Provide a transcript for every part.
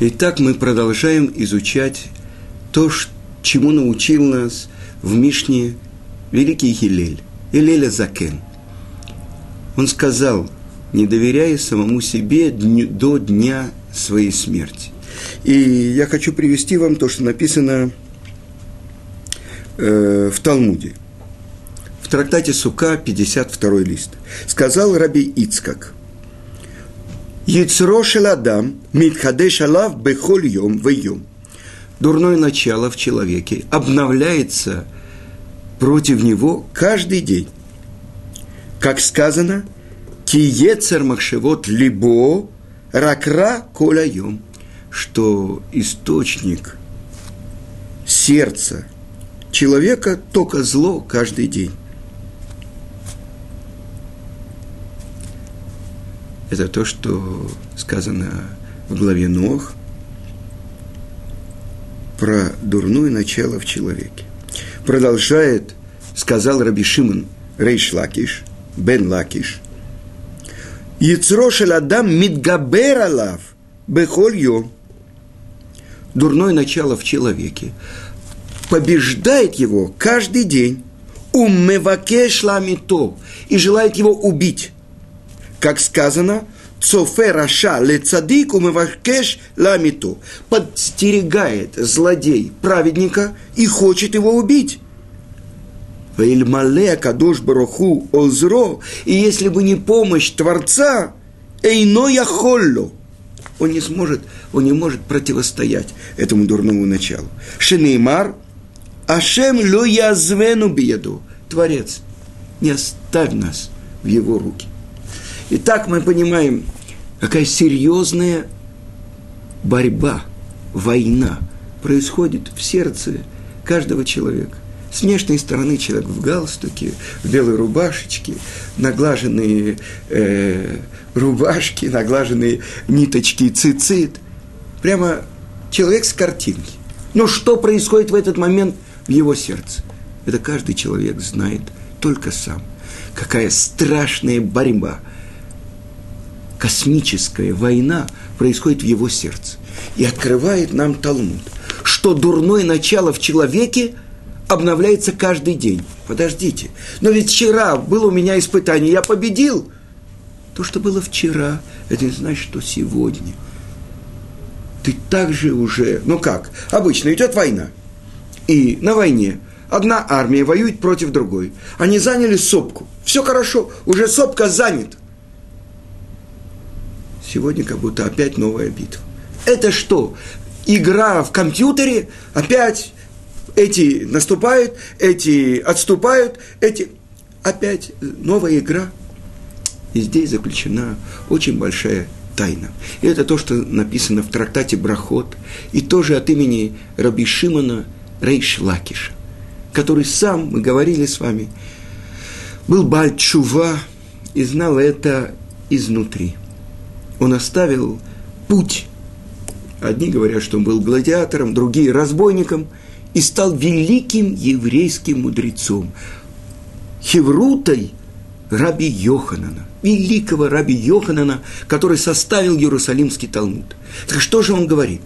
Итак, мы продолжаем изучать то, чему научил нас в Мишне великий Хилель, Хилеля Закен. Он сказал, не доверяя самому себе до дня своей смерти. И я хочу привести вам то, что написано э, в Талмуде. В трактате Сука, 52 лист. Сказал Раби Ицкак – Яцро шеладам митхадеш алав бехоль йом вейом. Дурное начало в человеке обновляется против него каждый день. Как сказано, киецер махшевот либо ракра коляем, что источник сердца человека только зло каждый день. Это то, что сказано в главе Нох про дурное начало в человеке. Продолжает, сказал Раби Шимон Рейш Лакиш, Бен Лакиш, יצרו של אדם מתגבר עליו בכל יום. Дурное начало в человеке побеждает его каждый день. ומבקש להמיתו и желает его убить как сказано, צופה רשע לצדיק ומבקש להמיתו подстерегает злодей праведника и хочет его убить. ואלמלא הקדוש ברוך הוא עוזרו, и если бы не помощь Творца, אינו יכול לו, он не сможет, он не может противостоять этому дурному началу. שנאמר, Ашем ло язвену биеду, Творец, не оставь нас в его руки. И так мы понимаем, какая серьезная борьба, война происходит в сердце каждого человека. С внешней стороны человек в галстуке, в белой рубашечке, наглаженные э, рубашки, наглаженные ниточки цицит. Прямо человек с картинки. Но что происходит в этот момент в его сердце? Это каждый человек знает только сам. Какая страшная борьба – космическая война происходит в его сердце. И открывает нам Талмуд, что дурное начало в человеке обновляется каждый день. Подождите, но ведь вчера было у меня испытание, я победил. То, что было вчера, это не значит, что сегодня. Ты также уже, ну как, обычно идет война. И на войне одна армия воюет против другой. Они заняли сопку. Все хорошо, уже сопка занята. Сегодня как будто опять новая битва. Это что? Игра в компьютере, опять эти наступают, эти отступают, эти... Опять новая игра. И здесь заключена очень большая тайна. И это то, что написано в трактате Брахот, и тоже от имени Раби Шимона Рейш Лакиша, который сам, мы говорили с вами, был Бальчува и знал это изнутри – он оставил путь. Одни говорят, что он был гладиатором, другие – разбойником, и стал великим еврейским мудрецом. Хеврутой раби Йоханана, великого раби Йоханана, который составил Иерусалимский Талмуд. Так что же он говорит?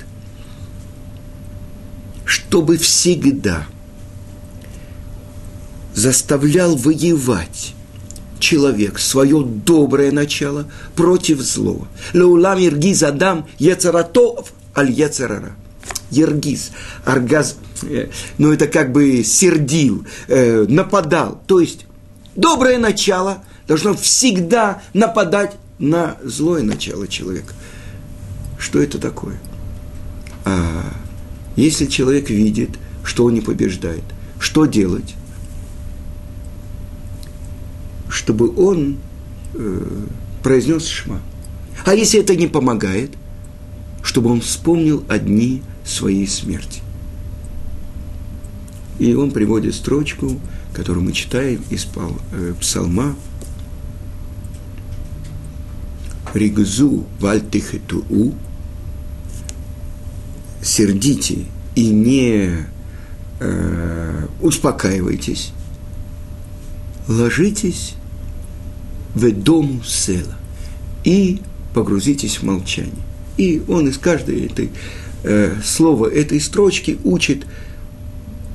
Чтобы всегда заставлял воевать человек свое доброе начало против злого. Леулам Иргиз Адам Ецаратов аль Ецарара. Ергиз, оргазм, э, ну это как бы сердил, э, нападал. То есть доброе начало должно всегда нападать на злое начало человека. Что это такое? А если человек видит, что он не побеждает, что делать? Чтобы он э, произнес шма. А если это не помогает, чтобы он вспомнил одни своей смерти. И он приводит строчку, которую мы читаем из э, псалма. Ригзу вальтихетуу сердите и не э, успокаивайтесь, ложитесь в дому села и погрузитесь в молчание. И он из каждой этой э, слова этой строчки учит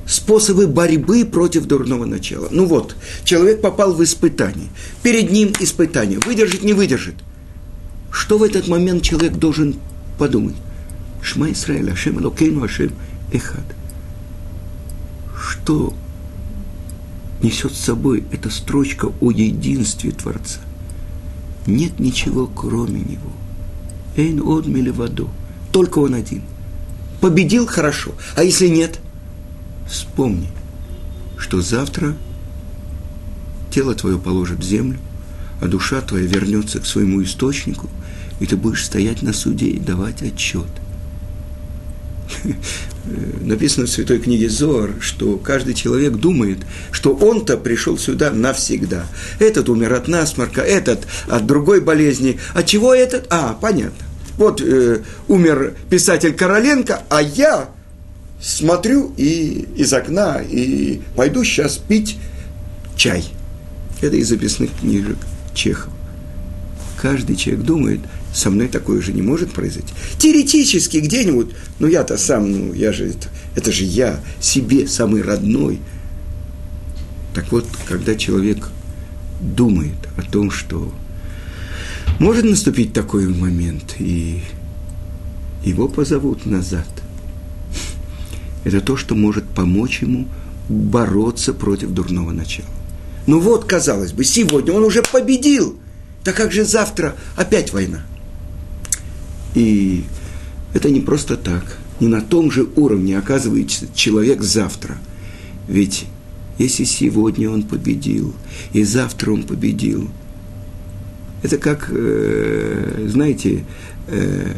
способы борьбы против дурного начала. Ну вот, человек попал в испытание. Перед ним испытание. Выдержит, не выдержит. Что в этот момент человек должен подумать? Шма Исраэль, Ашем Элокейну, Ашем Эхад. Что несет с собой эта строчка о единстве Творца? Нет ничего, кроме Него. Эйн од воду. Только Он один. Победил – хорошо. А если нет – вспомни, что завтра тело твое положит в землю, а душа твоя вернется к своему источнику, и ты будешь стоять на суде и давать отчет. Написано в Святой книге Зор, что каждый человек думает, что он-то пришел сюда навсегда. Этот умер от насморка, этот от другой болезни. От чего этот? А, понятно. Вот э, умер писатель Короленко, а я смотрю и из окна, и пойду сейчас пить чай. Это из записных книжек Чехова. Каждый человек думает, со мной такое же не может произойти. Теоретически где-нибудь, ну я-то сам, ну я же, это, это же я, себе самый родной. Так вот, когда человек думает о том, что может наступить такой момент, и его позовут назад – это то, что может помочь ему бороться против дурного начала. Ну вот, казалось бы, сегодня он уже победил. Так как же завтра опять война? И это не просто так. Не на том же уровне оказывается человек завтра. Ведь если сегодня он победил, и завтра он победил, это как, э, знаете, э,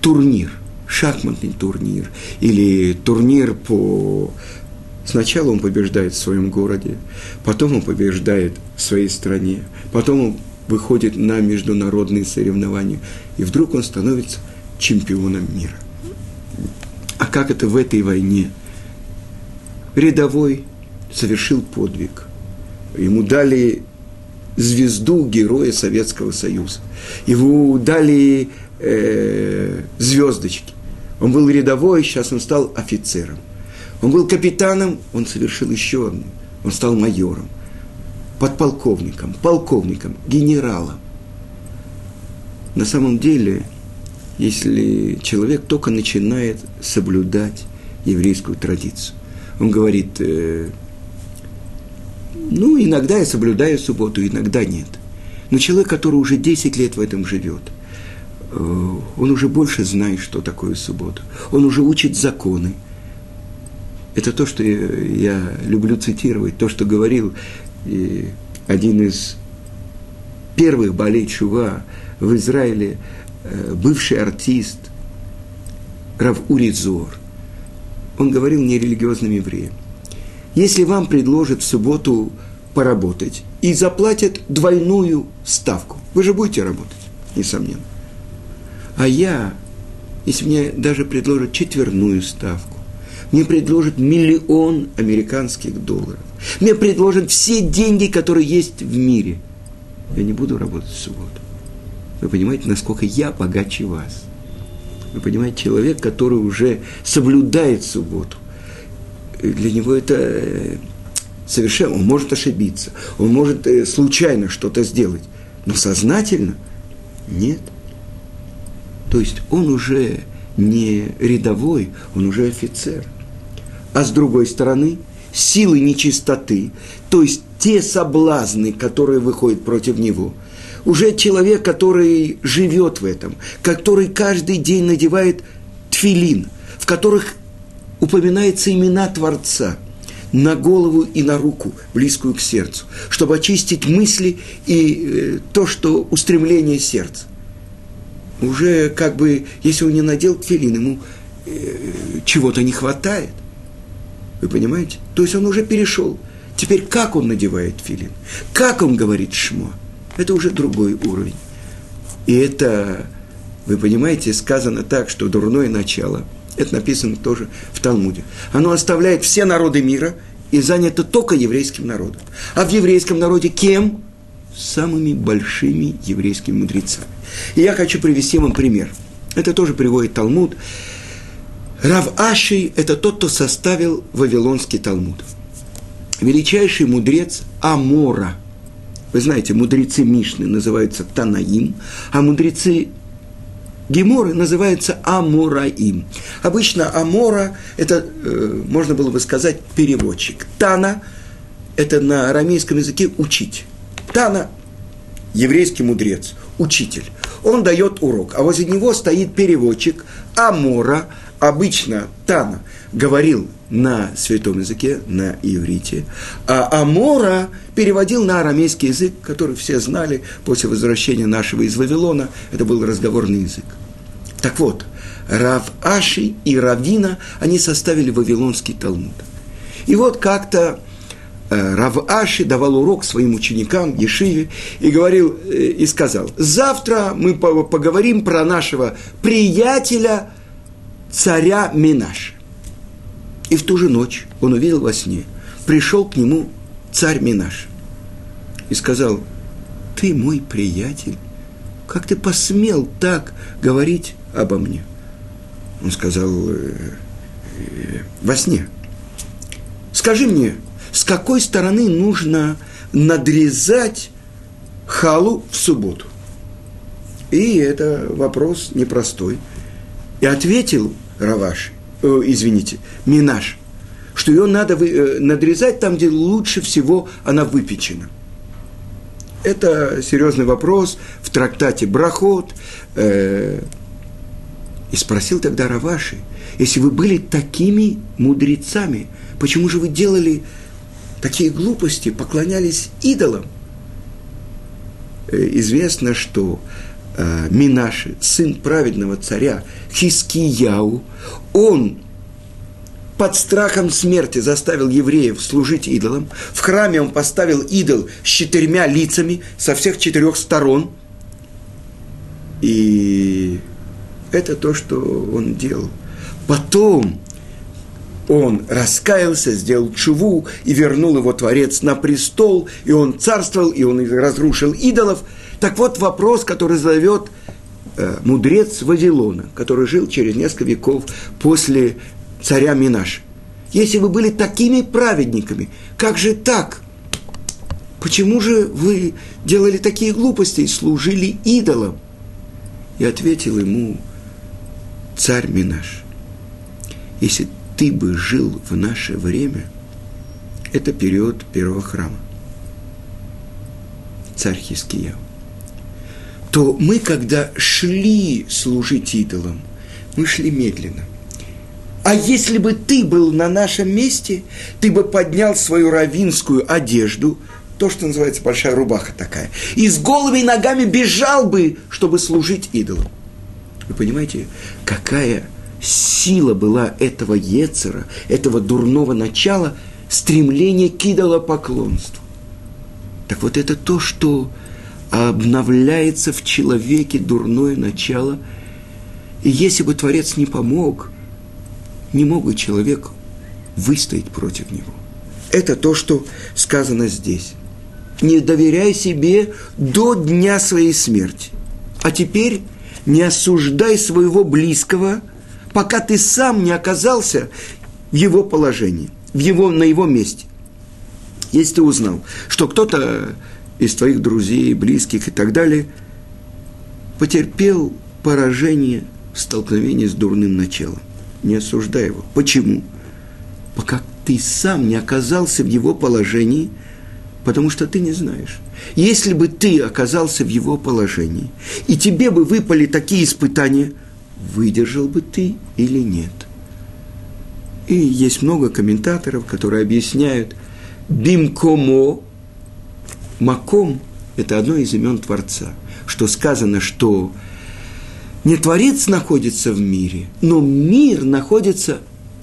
турнир шахматный турнир или турнир по... Сначала он побеждает в своем городе, потом он побеждает в своей стране, потом он выходит на международные соревнования, и вдруг он становится чемпионом мира. А как это в этой войне? Рядовой совершил подвиг. Ему дали звезду Героя Советского Союза. Ему дали э, звездочки. Он был рядовой, сейчас он стал офицером. Он был капитаном, он совершил еще одну. Он стал майором, подполковником, полковником, генералом. На самом деле, если человек только начинает соблюдать еврейскую традицию, он говорит, э, ну, иногда я соблюдаю субботу, иногда нет. Но человек, который уже 10 лет в этом живет – Э, он уже больше знает, что такое суббота. Он уже учит законы. Это то, что я, люблю цитировать, то, что говорил один из первых болей Чува в Израиле, э, бывший артист Рав Уризор. Он говорил нерелигиозным евреям. Если вам предложат в субботу поработать и заплатят двойную ставку, вы же будете работать, несомненно. А я, если мне даже предложат четверную ставку, мне предложат миллион американских долларов, мне предложат все деньги, которые есть в мире, я не буду работать в субботу. Вы понимаете, насколько я богаче вас. Вы понимаете, человек, который уже соблюдает субботу, для него это э, совершенно, он может ошибиться, он может э, случайно что-то сделать, но сознательно нет – то есть он уже не рядовой, он уже офицер. А с другой стороны, силы нечистоты, то есть те соблазны, которые выходят против него, уже человек, который живет в этом, который каждый день надевает тфилин, в которых упоминаются имена Творца на голову и на руку, близкую к сердцу, чтобы очистить мысли и э, то, что устремление сердца уже как бы, если он не надел тфилин, ему э, чего-то не хватает. Вы понимаете? То есть он уже перешел. Теперь как он надевает филин? Как он говорит шмо? Это уже другой уровень. И это, вы понимаете, сказано так, что дурное начало, это написано тоже в Талмуде, оно оставляет все народы мира и занято только еврейским народом. А в еврейском народе кем? самыми большими еврейскими мудрецами. И я хочу привести вам пример. Это тоже приводит Талмуд. Рав Аши – это тот, кто составил Вавилонский Талмуд. Величайший мудрец Амора. Вы знаете, мудрецы Мишны называются Танаим, а мудрецы Геморы называются Амураим. Обычно Амора – это, э, можно было бы сказать, переводчик. Тана – это на арамейском языке учить. Тана – еврейский мудрец, учитель. Он дает урок, а возле него стоит переводчик Амора, обычно Тана, говорил на святом языке, на иврите, а Амора переводил на арамейский язык, который все знали после возвращения нашего из Вавилона, это был разговорный язык. Так вот, Рав Аши и Равина, они составили Вавилонский Талмуд. И вот как-то э, Рав Аши давал урок своим ученикам Ешиве и говорил, э, и сказал, завтра мы поговорим про нашего приятеля, царя Минаш. И в ту же ночь он увидел во сне, пришел к нему царь Минаш и сказал, ты мой приятель, как ты посмел так говорить обо мне. Он сказал э, э, во сне. Скажи мне, с какой стороны нужно надрезать халу в субботу? И это вопрос непростой. И ответил Раваш, э, извините, Минаш, что ее надо вы, э, надрезать там, где лучше всего она выпечена. Это серьезный вопрос в трактате Брахот. Э, и спросил тогда Раваши, если вы были такими мудрецами, почему же вы делали такие глупости, поклонялись идолам? Э, известно, что э, Минаши, сын праведного царя Хискияу, он под страхом смерти заставил евреев служить идолам. В храме он поставил идол с четырьмя лицами со всех четырех сторон. И это то, что он делал. Потом он раскаялся, сделал чуву и вернул его Творец на престол, и он царствовал, и он разрушил идолов. Так вот вопрос, который зовет э, мудрец Вавилона, который жил через несколько веков после царя Минаш. Если вы были такими праведниками, как же так? Почему же вы делали такие глупости и служили идолам? И ответил ему царь Минаш, если ты бы жил в наше время, это период первого храма, царь Хискияу, то мы, когда шли служить идолам, мы шли медленно. А если бы ты был на нашем месте, ты бы поднял свою равинскую одежду, то, что называется большая рубаха такая, и с голыми ногами бежал бы, чтобы служить идолам. Вы понимаете, какая сила была этого Ецера, этого дурного начала, стремление к идолопоклонству. Так вот это то, что обновляется в человеке дурное начало. И если бы Творец не помог, не мог бы человек выстоять против него. Это то, что сказано здесь. Не доверяй себе до дня своей смерти. А теперь не осуждай своего близкого, пока ты сам не оказался в его положении, в его, на его месте. Если ты узнал, что кто-то из твоих друзей, близких и так далее потерпел поражение в столкновении с дурным началом, не осуждай его. Почему? Пока ты сам не оказался в его положении, потому что ты не знаешь. Если бы ты оказался в его положении, и тебе бы выпали такие испытания, выдержал бы ты или нет. И есть много комментаторов, которые объясняют, бимкомо, маком – это одно из имен Творца, что сказано, что не Творец находится в мире, но мир находится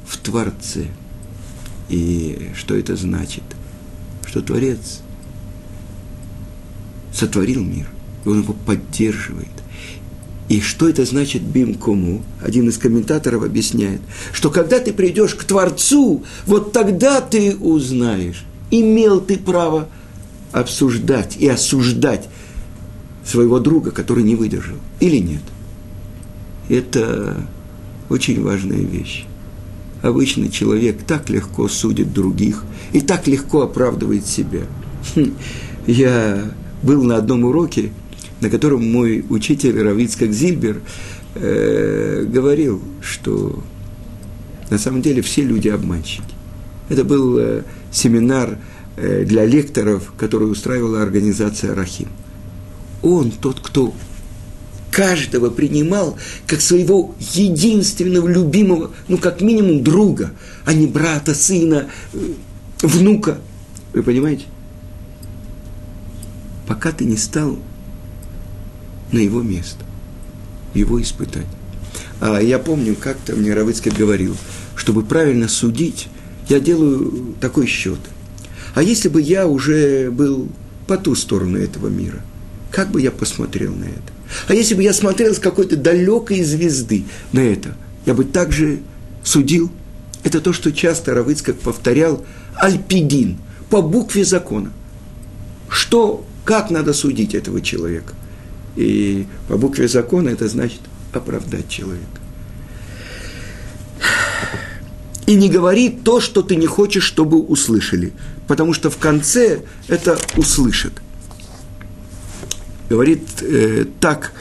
в Творце. И что это значит? Что Творец сотворил мир, и он его поддерживает. И что это значит бимкому? Один из комментаторов объясняет, что когда ты придешь к Творцу, вот тогда ты узнаешь, имел ты право обсуждать и осуждать своего друга, который не выдержал, или нет. это очень важная вещь. Обычный человек так легко судит других и так легко оправдывает себя. Хм, я был на одном уроке, на котором мой учитель Равицкак Зильбер э, говорил, что на самом деле все люди обманщики. Это был э, семинар для лекторов, который устраивала организация Рахим. Он тот, кто каждого принимал как своего единственного любимого, ну, как минимум, друга, а не брата, сына, э, внука. Вы понимаете? Пока ты не стал на его место, его испытать. А я помню, как-то мне Равыцкий говорил, чтобы правильно судить, я делаю такой счет. А если бы я уже был по ту сторону этого мира, как бы я посмотрел на это? А если бы я смотрел с какой-то далекой звезды на это, я бы также судил. Это то, что часто Равыцкак повторял, альпидин, по букве закона. Что, как надо судить этого человека? И по букве закона это значит оправдать человека. И не говори то, что ты не хочешь, чтобы услышали, потому что в конце это услышат – говорит э, так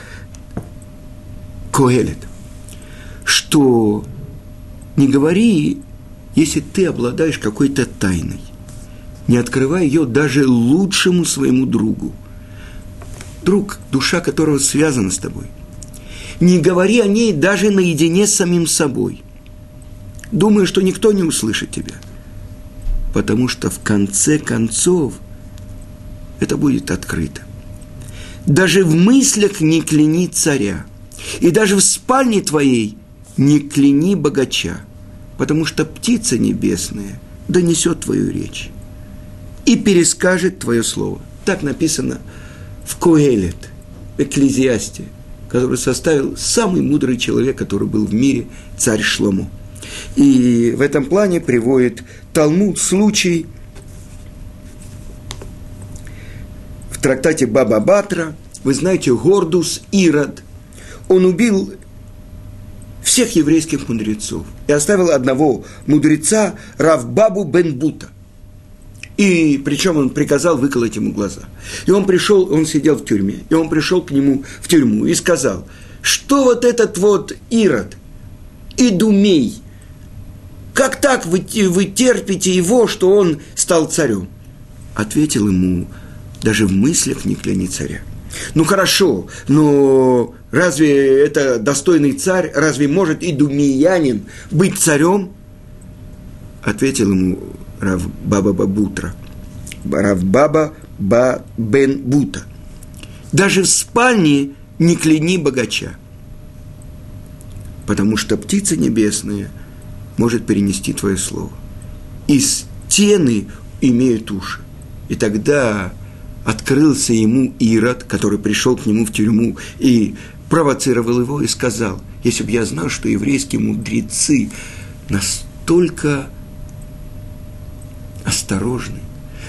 Коэлет, что не говори, если ты обладаешь какой-то тайной, не открывай ее даже лучшему своему другу. Друг, душа которого связана с тобой. Не говори о ней даже наедине с самим собой. Думаю, что никто не услышит тебя. Потому что в конце концов это будет открыто даже в мыслях не кляни царя, и даже в спальне твоей не кляни богача, потому что птица небесная донесет твою речь и перескажет твое слово. Так написано в Коэлет, Экклезиасте, который составил самый мудрый человек, который был в мире, царь Шлому. И в этом плане приводит Талмуд случай – в трактате Баба Батра, вы знаете, Гордус Ирод, он убил всех еврейских мудрецов и оставил одного мудреца Равбабу бен Бута. И причем он приказал выколоть ему глаза. И он пришел, он сидел в тюрьме, и он пришел к нему в тюрьму и сказал, что вот этот вот Ирод, Идумей, как так вы, вы терпите его, что он стал царем? Ответил ему даже в мыслях не кляни царя. Ну хорошо, но разве это достойный царь, разве может и думиянин быть царем? Ответил ему Рав Баба Бабутра, Рав Баба Ба Бен Бута. Даже в спальне не кляни богача, потому что птица небесная может перенести твое слово. И стены имеют уши. И тогда открылся ему Ирод, который пришел к нему в тюрьму и провоцировал его и сказал, если бы я знал, что еврейские мудрецы настолько осторожны,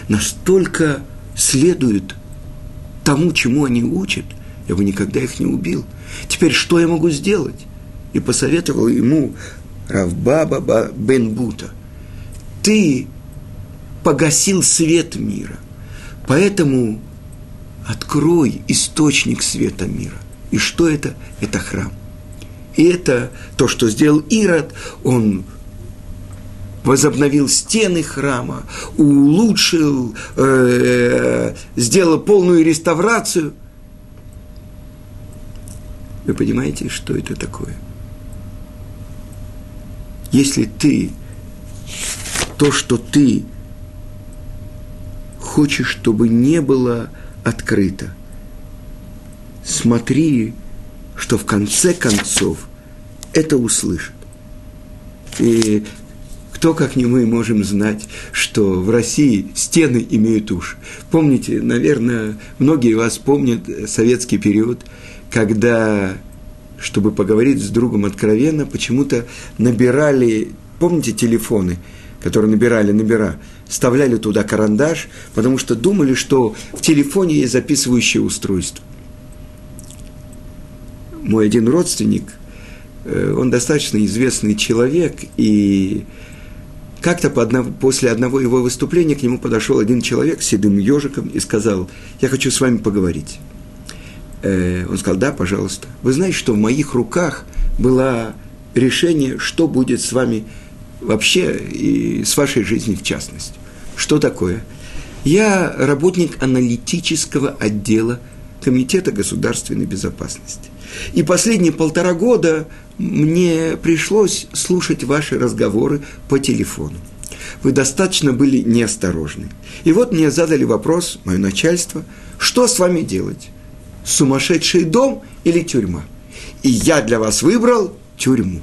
настолько следуют тому, чему они учат, я бы никогда их не убил. Теперь что я могу сделать? И посоветовал ему Равбаба бен Бута. Ты погасил свет мира. Поэтому открой источник света мира. И что это? Это храм. И это то, что сделал Ирод, он возобновил стены храма, улучшил, э, сделал полную реставрацию. Вы понимаете, что это такое? Если ты, то, что ты хочешь, чтобы не было открыто. Смотри, что в конце концов это услышит. И кто, как не мы, можем знать, что в России стены имеют уши. Помните, наверное, многие вас помнят советский период, когда, чтобы поговорить с другом откровенно, почему-то набирали, помните, телефоны, которые набирали номера – вставляли туда карандаш, потому что думали, что в телефоне есть записывающее устройство. Мой один родственник э, он достаточно известный человек, и как-то по одного, после одного его выступления к нему подошел один человек с седым ежиком и сказал, я хочу с вами поговорить. Э, он сказал, да, пожалуйста. Вы знаете, что в моих руках было решение, что будет с вами вообще и с вашей жизнью в частности. Что такое? Я работник аналитического отдела Комитета государственной безопасности. И последние полтора года мне пришлось слушать ваши разговоры по телефону. Вы достаточно были неосторожны. И вот мне задали вопрос, мое начальство, что с вами делать? Сумасшедший дом или тюрьма? И я для вас выбрал тюрьму.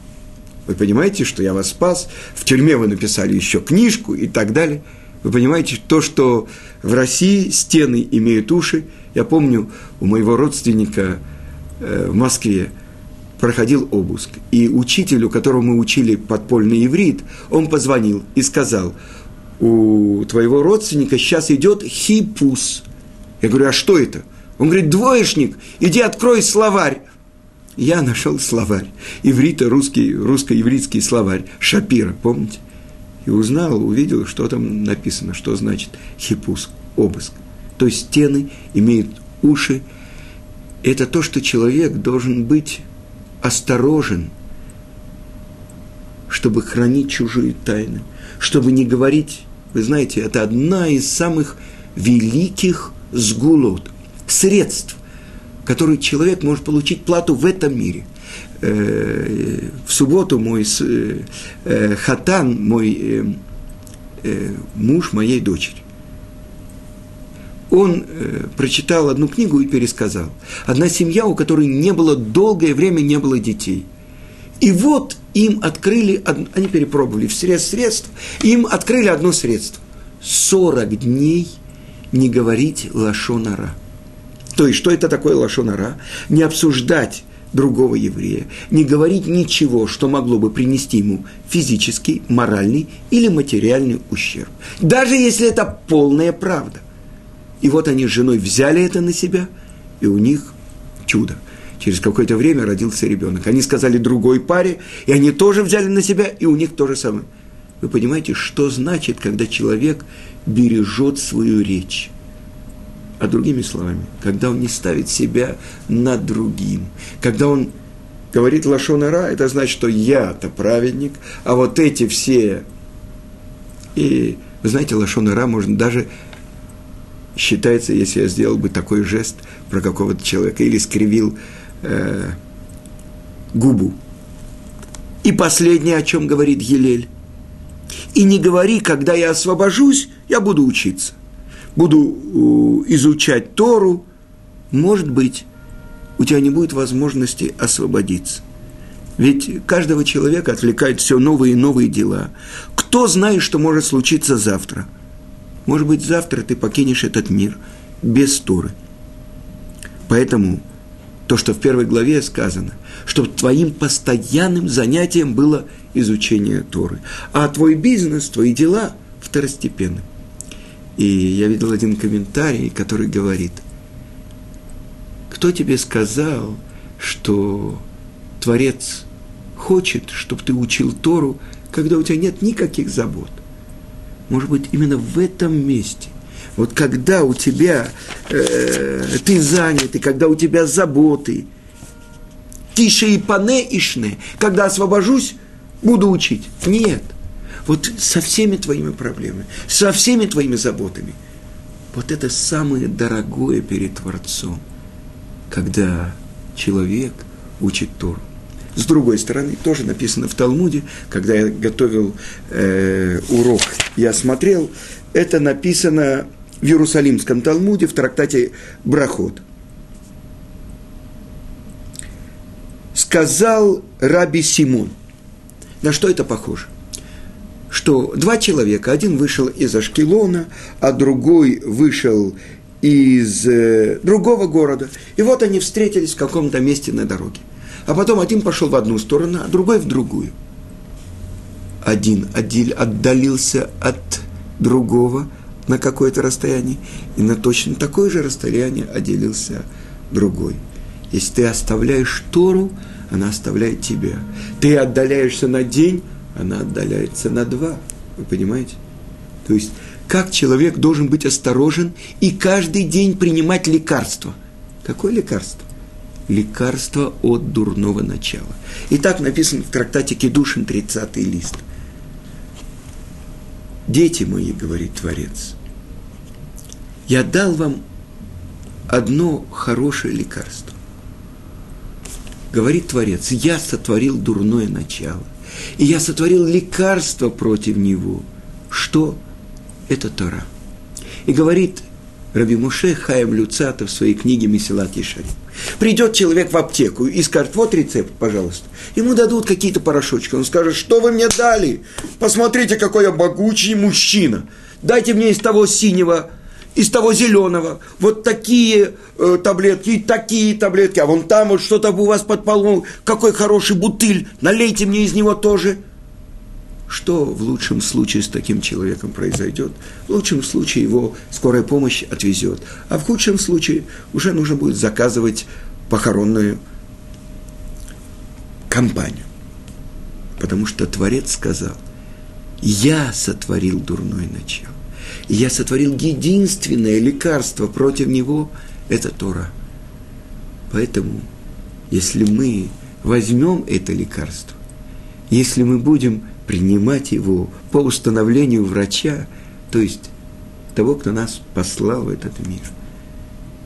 Вы понимаете, что я вас спас, в тюрьме вы написали еще книжку и так далее. Вы понимаете, то, что в России стены имеют уши. Я помню, у моего родственника э, в Москве проходил обыск. И учителю, которого мы учили подпольный иврит, он позвонил и сказал, у твоего родственника сейчас идет хипус. Я говорю, а что это? Он говорит, двоечник, иди открой словарь. Я нашел словарь, иврита, русский, русско-ивритский словарь, Шапира, помните? И узнал, увидел, что там написано, что значит хипус, обыск. То есть стены имеют уши. Это то, что человек должен быть осторожен, чтобы хранить чужие тайны, чтобы не говорить, вы знаете, это одна из самых великих сгулот, средств, которые человек может получить плату в этом мире. Э, в субботу мой э, хатан, мой э, муж моей дочери, он э, прочитал одну книгу и пересказал. Одна семья, у которой не было долгое время, не было детей. И вот им открыли, они перепробовали все средств, им открыли одно средство. 40 дней не говорить лошонара. То есть, что это такое лошонара? Не обсуждать другого еврея, не говорить ничего, что могло бы принести ему физический, моральный или материальный ущерб. Даже если это полная правда. И вот они с женой взяли это на себя, и у них чудо. Через какое-то время родился ребенок. Они сказали другой паре, и они тоже взяли на себя, и у них то же самое. Вы понимаете, что значит, когда человек бережет свою речь? А другими словами, когда он не ставит себя над другим, когда он говорит лошонара, это значит, что я-то праведник, а вот эти все... И, вы знаете, лошонара можно даже считается, если я сделал бы такой жест про какого-то человека или скривил э, губу. И последнее, о чем говорит Елель. И не говори, когда я освобожусь, я буду учиться. Буду э, изучать Тору. Может быть, у тебя не будет возможности освободиться. Ведь каждого человека отвлекает все новые и новые дела. Кто знает, что может случиться завтра – может быть, завтра ты покинешь этот мир без Торы. Поэтому то, что в первой главе сказано, чтобы твоим постоянным занятием было изучение Торы, а твой бизнес, твои дела второстепенны. И я видел один комментарий, который говорит, кто тебе сказал, что Творец хочет, чтобы ты учил Тору, когда у тебя нет никаких забот? может быть, именно в этом месте. Вот когда у тебя э, ты занят, и когда у тебя заботы, тише и пане ишне, когда освобожусь, буду учить. Нет. Вот со всеми твоими проблемами, со всеми твоими заботами. Вот это самое дорогое перед Творцом, когда человек учит Тору. С другой стороны, тоже написано в Талмуде, когда я готовил э, урок, я смотрел, это написано в Иерусалимском Талмуде в трактате Брахот. Сказал Раби Симон. На что это похоже? Что два человека, один вышел из Ашкелона, а другой вышел из э, другого города. И вот они встретились в каком-то месте на дороге – а потом один пошел в одну сторону, а другой в другую. Один отдалился от другого на какое-то расстояние, и на точно такое же расстояние отделился другой. Если ты оставляешь Тору, она оставляет тебя. Ты отдаляешься на день, она отдаляется на два. Вы понимаете? То есть, как человек должен быть осторожен и каждый день принимать лекарство. Какое лекарство? Лекарство от дурного начала. И так написано в трактате Кедушин, 30 лист. Дети мои, говорит Творец, я дал вам одно хорошее лекарство. Говорит Творец, я сотворил дурное начало, и я сотворил лекарство против него. Что? Это Тора. И говорит Раби Муше Хаем Люцата в своей книге Месилат Ешарим. Придет человек в аптеку и скажет, вот рецепт, пожалуйста. Ему дадут какие-то порошочки. Он скажет, что вы мне дали? Посмотрите, какой я могучий мужчина. Дайте мне из того синего из того зеленого, вот такие э, таблетки, и такие таблетки, а вон там вот что-то у вас под полом, какой хороший бутыль, налейте мне из него тоже. Что в лучшем случае с таким человеком произойдет? В лучшем случае его скорая помощь отвезет, а в худшем случае уже нужно будет заказывать похоронную компанию. Потому что Творец сказал, я сотворил дурное начало. И я сотворил единственное лекарство против него – это Тора. Поэтому, если мы возьмем это лекарство, если мы будем принимать его по установлению врача, то есть того, кто нас послал в этот мир.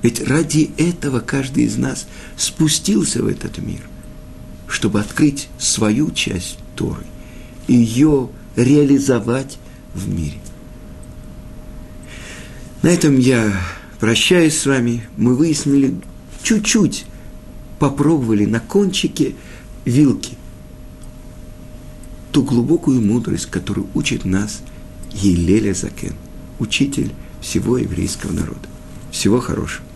Ведь ради этого каждый из нас спустился в этот мир, чтобы открыть свою часть Торы, и ее реализовать в мире. На этом я прощаюсь с вами. Мы выяснили чуть-чуть, попробовали на кончике вилки ту глубокую мудрость, которую учит нас Елеля Закен, учитель всего еврейского народа. Всего хорошего.